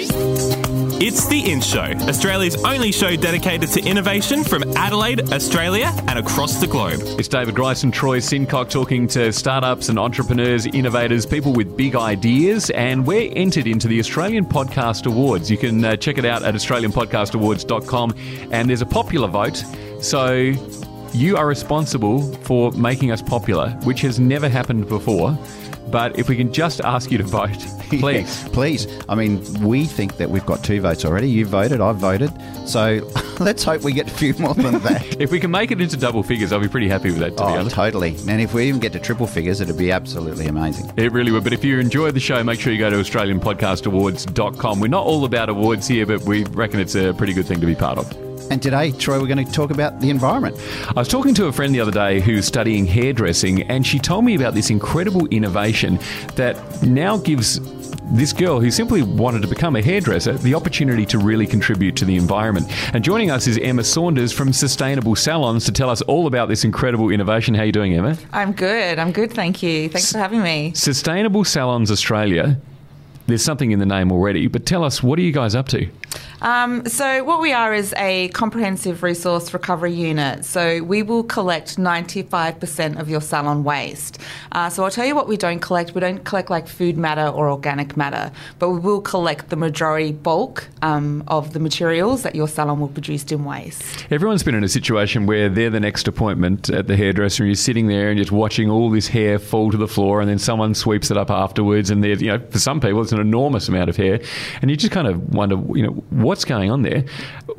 It's The In Show, Australia's only show dedicated to innovation from Adelaide, Australia, and across the globe. It's David Grice and Troy Sincock talking to startups and entrepreneurs, innovators, people with big ideas, and we're entered into the Australian Podcast Awards. You can uh, check it out at AustralianPodcastAwards.com, and there's a popular vote. So you are responsible for making us popular, which has never happened before. But if we can just ask you to vote, please. Yeah, please. I mean, we think that we've got two votes already. You voted, I've voted. So let's hope we get a few more than that. if we can make it into double figures, I'll be pretty happy with that, to oh, be honest. totally. And if we even get to triple figures, it'd be absolutely amazing. It really would. But if you enjoy the show, make sure you go to AustralianPodcastAwards.com. We're not all about awards here, but we reckon it's a pretty good thing to be part of. And today, Troy, we're going to talk about the environment. I was talking to a friend the other day who's studying hairdressing, and she told me about this incredible innovation that now gives this girl who simply wanted to become a hairdresser the opportunity to really contribute to the environment. And joining us is Emma Saunders from Sustainable Salons to tell us all about this incredible innovation. How are you doing, Emma? I'm good. I'm good, thank you. Thanks S- for having me. Sustainable Salons Australia. There's something in the name already, but tell us, what are you guys up to? Um, so, what we are is a comprehensive resource recovery unit. So, we will collect 95% of your salon waste. Uh, so, I'll tell you what we don't collect. We don't collect like food matter or organic matter, but we will collect the majority bulk um, of the materials that your salon will produce in waste. Everyone's been in a situation where they're the next appointment at the hairdresser, and you're sitting there and just watching all this hair fall to the floor, and then someone sweeps it up afterwards. And there's, you know, for some people, it's an enormous amount of hair, and you just kind of wonder, you know, what's going on there?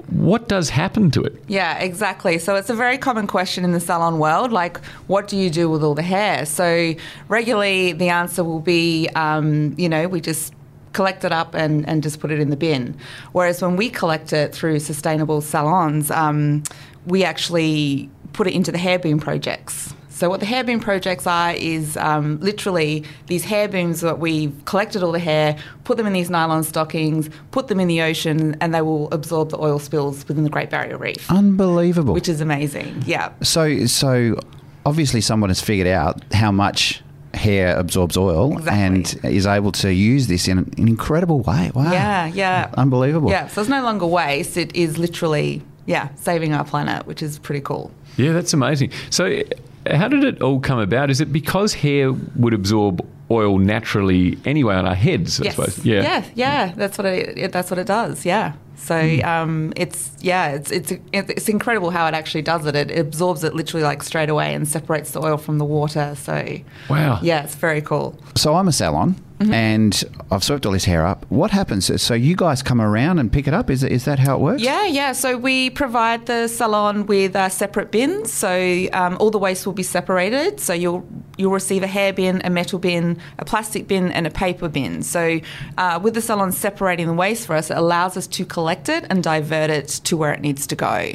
What does happen to it? Yeah, exactly. So it's a very common question in the salon world like, what do you do with all the hair? So regularly the answer will be, um, you know, we just collect it up and, and just put it in the bin. Whereas when we collect it through sustainable salons, um, we actually put it into the hair boom projects. So what the hair boom projects are is um, literally these hair booms that we've collected all the hair, put them in these nylon stockings, put them in the ocean, and they will absorb the oil spills within the Great Barrier Reef. Unbelievable. Which is amazing. Yeah. So so obviously someone has figured out how much hair absorbs oil exactly. and is able to use this in an incredible way. Wow. Yeah, yeah. Unbelievable. Yeah, so it's no longer waste, it is literally, yeah, saving our planet, which is pretty cool. Yeah, that's amazing. So how did it all come about? Is it because hair would absorb oil naturally anyway on our heads? I yes. suppose. Yeah. Yeah. Yeah. That's what it. That's what it does. Yeah. So mm. um, it's yeah, it's it's it's incredible how it actually does it. it. It absorbs it literally like straight away and separates the oil from the water. So wow, yeah, it's very cool. So I'm a salon. Mm-hmm. And I've swept all this hair up. What happens? So you guys come around and pick it up? Is, is that how it works? Yeah, yeah. So we provide the salon with uh, separate bins. So um, all the waste will be separated. So you'll you'll receive a hair bin, a metal bin, a plastic bin, and a paper bin. So uh, with the salon separating the waste for us, it allows us to collect it and divert it to where it needs to go.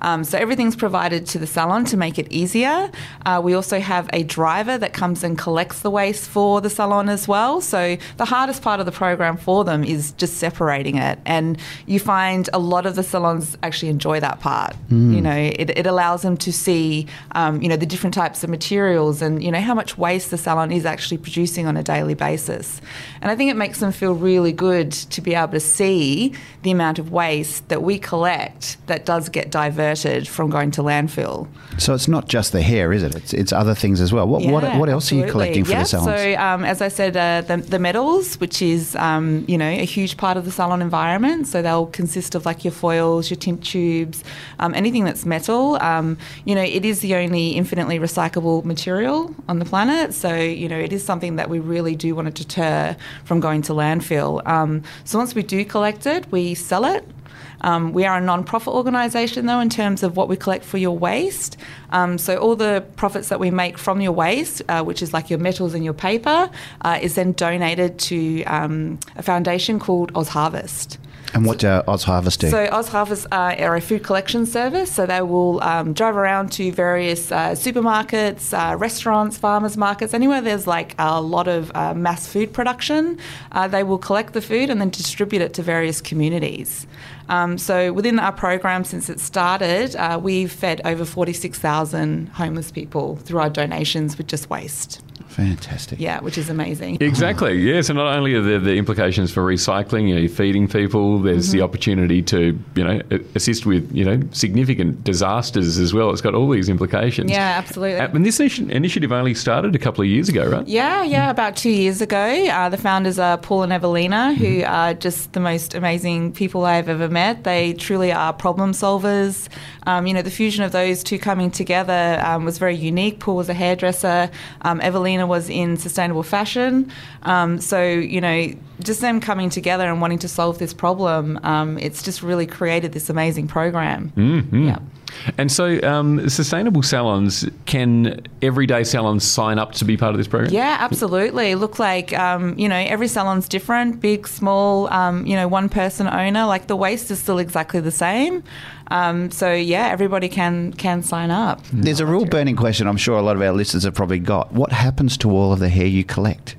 Um, so everything's provided to the salon to make it easier. Uh, we also have a driver that comes and collects the waste for the salon as well. So the hardest part of the program for them is just separating it. And you find a lot of the salons actually enjoy that part. Mm. You know, it, it, allows them to see, um, you know, the different types of materials and, you know, how much waste the salon is actually producing on a daily basis. And I think it makes them feel really good to be able to see the amount of waste that we collect that does get diverted from going to landfill. So it's not just the hair, is it? It's, it's other things as well. What, yeah, what, what else absolutely. are you collecting for yeah, the salons? So, um, as I said, uh, the, the metals, which is, um, you know, a huge part of the salon environment. So they'll consist of like your foils, your tint tubes, um, anything that's metal. Um, you know, it is the only infinitely recyclable material on the planet. So, you know, it is something that we really do want to deter from going to landfill. Um, so once we do collect it, we sell it um, we are a non-profit organisation, though, in terms of what we collect for your waste. Um, so all the profits that we make from your waste, uh, which is like your metals and your paper, uh, is then donated to um, a foundation called OzHarvest. And what do OzHarvest do? So OzHarvest uh, are a food collection service. So they will um, drive around to various uh, supermarkets, uh, restaurants, farmers markets, anywhere there's like a lot of uh, mass food production. Uh, they will collect the food and then distribute it to various communities. Um, so within our program, since it started, uh, we've fed over 46,000 homeless people through our donations with just waste. Fantastic. Yeah, which is amazing. Exactly. Yeah. So not only are there the implications for recycling, you know, you're feeding people. There's Mm-hmm. the opportunity to, you know, assist with, you know, significant disasters as well. It's got all these implications. Yeah, absolutely. And this initiative only started a couple of years ago, right? Yeah, yeah, about two years ago. Uh, the founders are Paul and Evelina, who are just the most amazing people I've ever met. They truly are problem solvers. Um, you know, the fusion of those two coming together um, was very unique. Paul was a hairdresser, um, Evelina was in sustainable fashion. Um, so, you know, just them coming together and wanting to solve this problem, um, it's just really created this amazing program. Mm-hmm. Yeah. And so, um, sustainable salons can everyday salons sign up to be part of this program? Yeah, absolutely. Look like um, you know every salon's different, big, small. Um, you know, one person owner. Like the waste is still exactly the same. Um, so yeah, everybody can can sign up. There's a real burning question I'm sure a lot of our listeners have probably got. What happens to all of the hair you collect?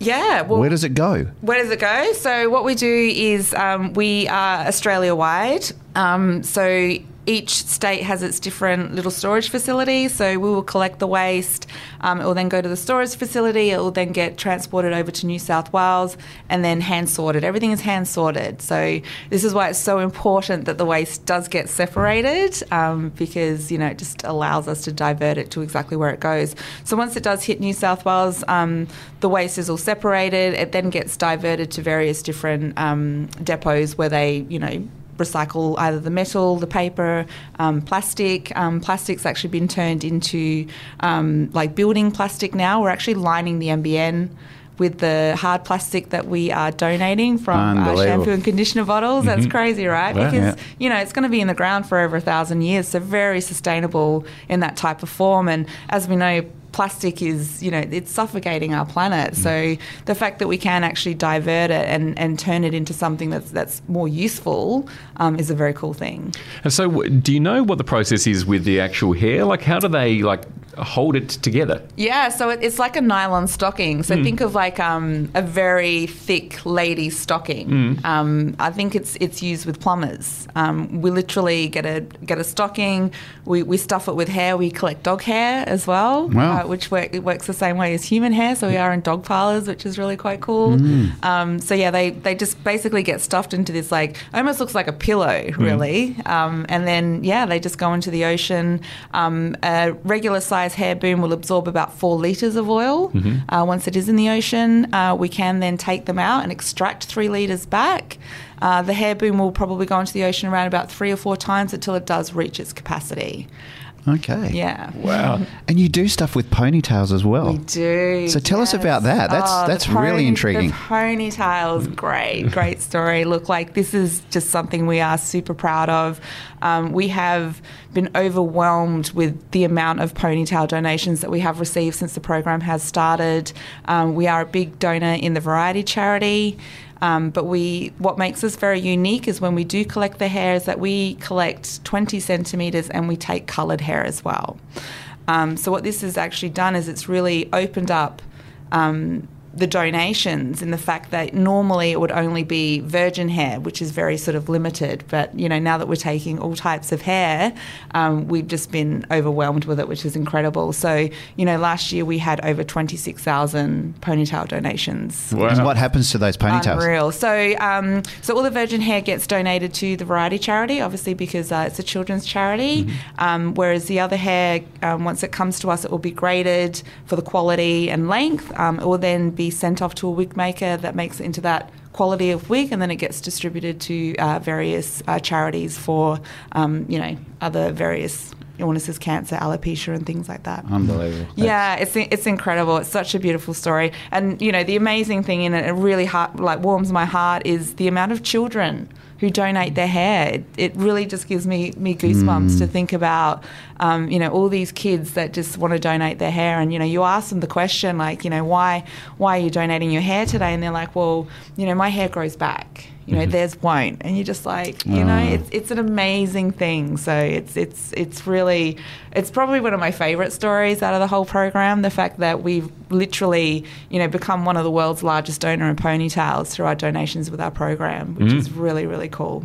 Yeah. Well, Where does it go? Where does it go? So what we do is um, we are Australia wide. Um, so each state has its different little storage facility. So we will collect the waste. Um, it will then go to the storage facility. It will then get transported over to New South Wales and then hand sorted. Everything is hand sorted. So this is why it's so important that the waste does get separated um, because you know it just allows us to divert it to exactly where it goes. So once it does hit New South Wales, um, the waste is all separated. It then gets diverted to various different um, depots where they you know recycle either the metal, the paper, um, plastic. Um, plastic's actually been turned into um, like building plastic now. We're actually lining the NBN with the hard plastic that we are donating from uh, Unbelievable. shampoo and conditioner bottles. That's crazy, right? Wow. Because Yeah. you know it's going to be in the ground for over a thousand years, so very sustainable in that type of form. And as we know. Plastic is, you know, it's suffocating our planet. So the fact that we can actually divert it and, and turn it into something that's that's more useful um, is a very cool thing. And so, do you know what the process is with the actual hair? Like, how do they like hold it together? Yeah, so it's like a nylon stocking. So think of like um, a very thick lady stocking. Um, I think it's it's used with plumbers. Um, we literally get a get a stocking. We, we stuff it with hair. We collect dog hair as well, Wow. uh, which work, it works the same way as human hair. So we are in dog parlors, which is really quite cool. Um, so yeah, they they just basically get stuffed into this like almost looks like a pillow, really. Um, and then yeah, they just go into the ocean. Um, a regular size hair boom will absorb about four liters of oil. Uh, once it is in the ocean, uh, we can then take them out and extract three liters back. Uh, the hair boom will probably go into the ocean around about three or four times until it does reach its capacity. Okay. Yeah. Wow. And you do stuff with ponytails as well. We do. So tell us about that. That's- Oh, the that's really intriguing. The ponytails, great, great story. Look, like this is just something we are super proud of. Um, we have been overwhelmed with the amount of ponytail donations that we have received since the program has started. Um, we are a big donor in the Variety Charity. Um, but we, what makes us very unique is when we do collect the hair, is that we collect 20 centimetres and we take coloured hair as well. Um, so what this has actually done is it's really opened up um, the donations and the fact that normally it would only be virgin hair, which is very sort of limited. But you know, now that we're taking all types of hair, um, we've just been overwhelmed with it, which is incredible. So you know, last year we had over twenty six thousand ponytail donations. And what happens to those ponytails? Unreal. So, um, so all the virgin hair gets donated to the Variety Charity, obviously because uh, it's a children's charity. Um, whereas the other hair, um, once it comes to us, it will be graded for the quality and length. Um, it will then be sent off to a wig maker that makes it into that quality of wig, and then it gets distributed to uh, various uh, charities for, um, you know, other various illnesses, cancer, alopecia, and things like that. Unbelievable. Yeah, it's it's incredible. It's such a beautiful story, and you know the amazing thing in it, it really heart, like warms my heart is the amount of children who donate their hair. It, it really just gives me me goosebumps to think about, um, you know, all these kids that just want to donate their hair, and you know, you ask them the question like, you know, why why are you donating your hair today? And they're like, well, you know, my hair grows back. You know, theirs won't, and you're just like, you know, it's it's an amazing thing. So it's it's it's really, it's probably one of my favourite stories out of the whole program. The fact that we've literally, you know, become one of the world's largest donor in ponytails through our donations with our program, which is really really cool.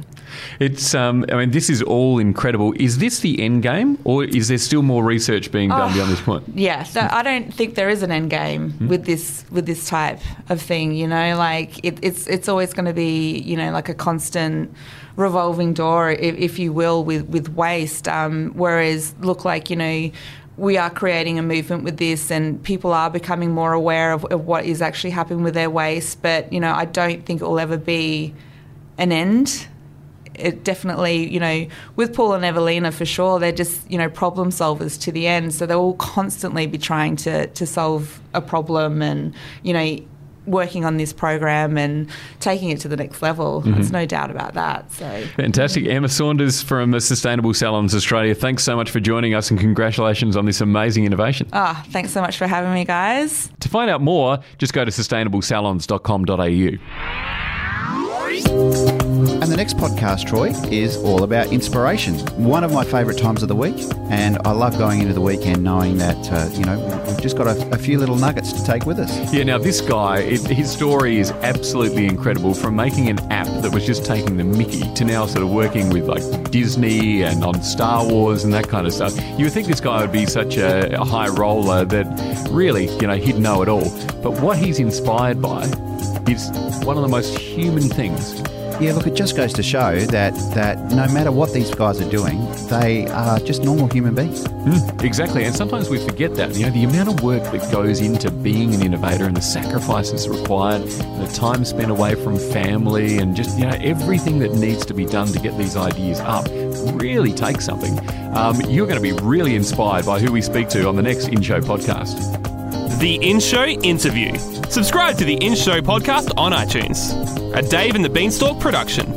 It's, um, I mean, this is all incredible. Is this the end game, or is there still more research being done Oh. beyond this point? Yeah, so I don't think there is an end game Hmm. with this with this type of thing. You know, like it, it's it's always going to be you know like a constant revolving door, if, if you will, with with waste. Um, whereas look like you know. We are creating a movement with this, and people are becoming more aware of, of what is actually happening with their waste. But you know, I don't think it will ever be an end it definitely, you know, with Paul and Evelina for sure, they're just, you know, problem solvers to the end. So they will constantly be trying to, to solve a problem and, you know, working on this program and taking it to the next level. There's no doubt about that. So Fantastic. Emma Saunders from Sustainable Salons Australia, thanks so much for joining us and congratulations on this amazing innovation. ah, thanks so much for having me, guys. To find out more, just go to sustainablesalons.com.au. And the next podcast, Troy, is all about inspiration. One of my favourite times of the week, and I love going into the weekend knowing that uh, you know we've just got a, a few little nuggets to take with us. Yeah, now this guy, it, his story is absolutely incredible. From making an app that was just taking the mickey to now sort of working with like Disney and on Star Wars and that kind of stuff. You would think this guy would be such a, a high roller that really, you know, he'd know it all. But what he's inspired by is one of the most human things. Yeah, look, it just goes to show that that no matter what these guys are doing, they are just normal human beings. Exactly, and sometimes we forget that. You know, the amount of work that goes into being an innovator and the sacrifices required, and the time spent away from family, and just you know everything that needs to be done to get these ideas up really takes something. Um, you're going to be really inspired by who we speak to on the next In Show podcast. The In Show Interview. Subscribe to the In Show podcast on iTunes. A Dave and the Beanstalk production.